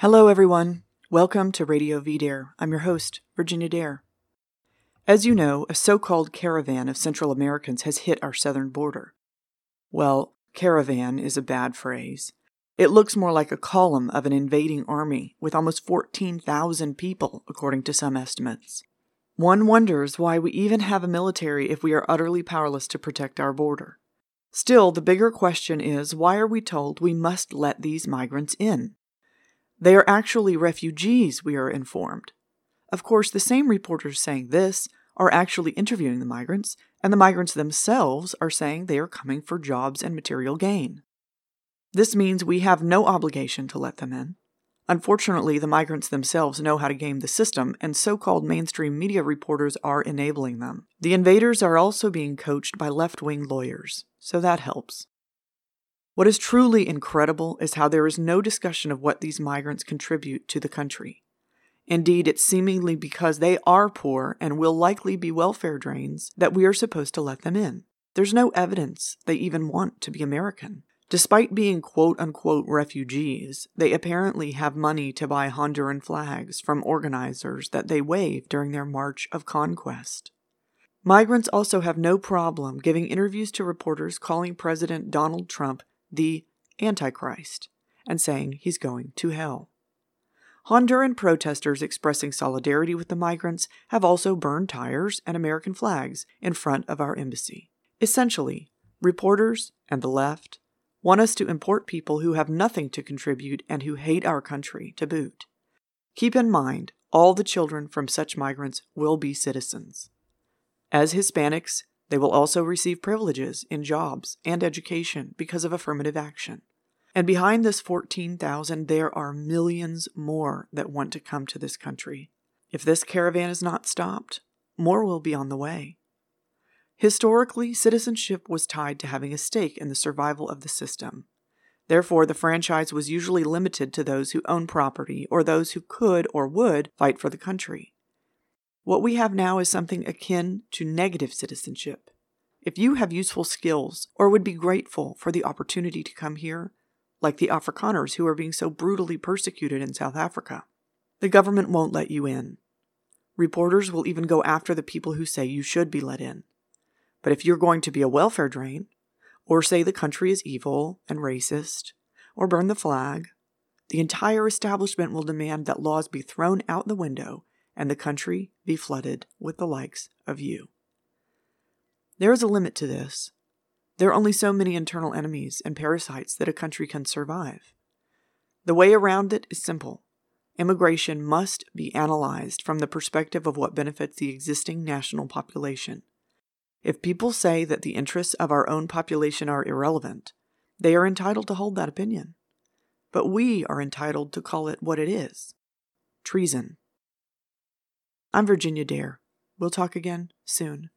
Hello, everyone. Welcome to Radio VDare. I'm your host, Virginia Dare. As you know, a so called caravan of Central Americans has hit our southern border. Well, caravan is a bad phrase. It looks more like a column of an invading army with almost 14,000 people, according to some estimates. One wonders why we even have a military if we are utterly powerless to protect our border. Still, the bigger question is why are we told we must let these migrants in? They are actually refugees, we are informed. Of course, the same reporters saying this are actually interviewing the migrants, and the migrants themselves are saying they are coming for jobs and material gain. This means we have no obligation to let them in. Unfortunately, the migrants themselves know how to game the system, and so called mainstream media reporters are enabling them. The invaders are also being coached by left wing lawyers, so that helps. What is truly incredible is how there is no discussion of what these migrants contribute to the country. Indeed, it's seemingly because they are poor and will likely be welfare drains that we are supposed to let them in. There's no evidence they even want to be American. Despite being quote unquote refugees, they apparently have money to buy Honduran flags from organizers that they wave during their march of conquest. Migrants also have no problem giving interviews to reporters calling President Donald Trump the Antichrist, and saying he's going to hell. Honduran protesters expressing solidarity with the migrants have also burned tires and American flags in front of our embassy. Essentially, reporters and the left want us to import people who have nothing to contribute and who hate our country to boot. Keep in mind, all the children from such migrants will be citizens. As Hispanics, they will also receive privileges in jobs and education because of affirmative action. And behind this 14,000, there are millions more that want to come to this country. If this caravan is not stopped, more will be on the way. Historically, citizenship was tied to having a stake in the survival of the system. Therefore, the franchise was usually limited to those who own property or those who could or would fight for the country. What we have now is something akin to negative citizenship. If you have useful skills or would be grateful for the opportunity to come here, like the Afrikaners who are being so brutally persecuted in South Africa, the government won't let you in. Reporters will even go after the people who say you should be let in. But if you're going to be a welfare drain, or say the country is evil and racist, or burn the flag, the entire establishment will demand that laws be thrown out the window and the country be flooded with the likes of you. There is a limit to this. There are only so many internal enemies and parasites that a country can survive. The way around it is simple. Immigration must be analyzed from the perspective of what benefits the existing national population. If people say that the interests of our own population are irrelevant, they are entitled to hold that opinion. But we are entitled to call it what it is treason. I'm Virginia Dare. We'll talk again soon.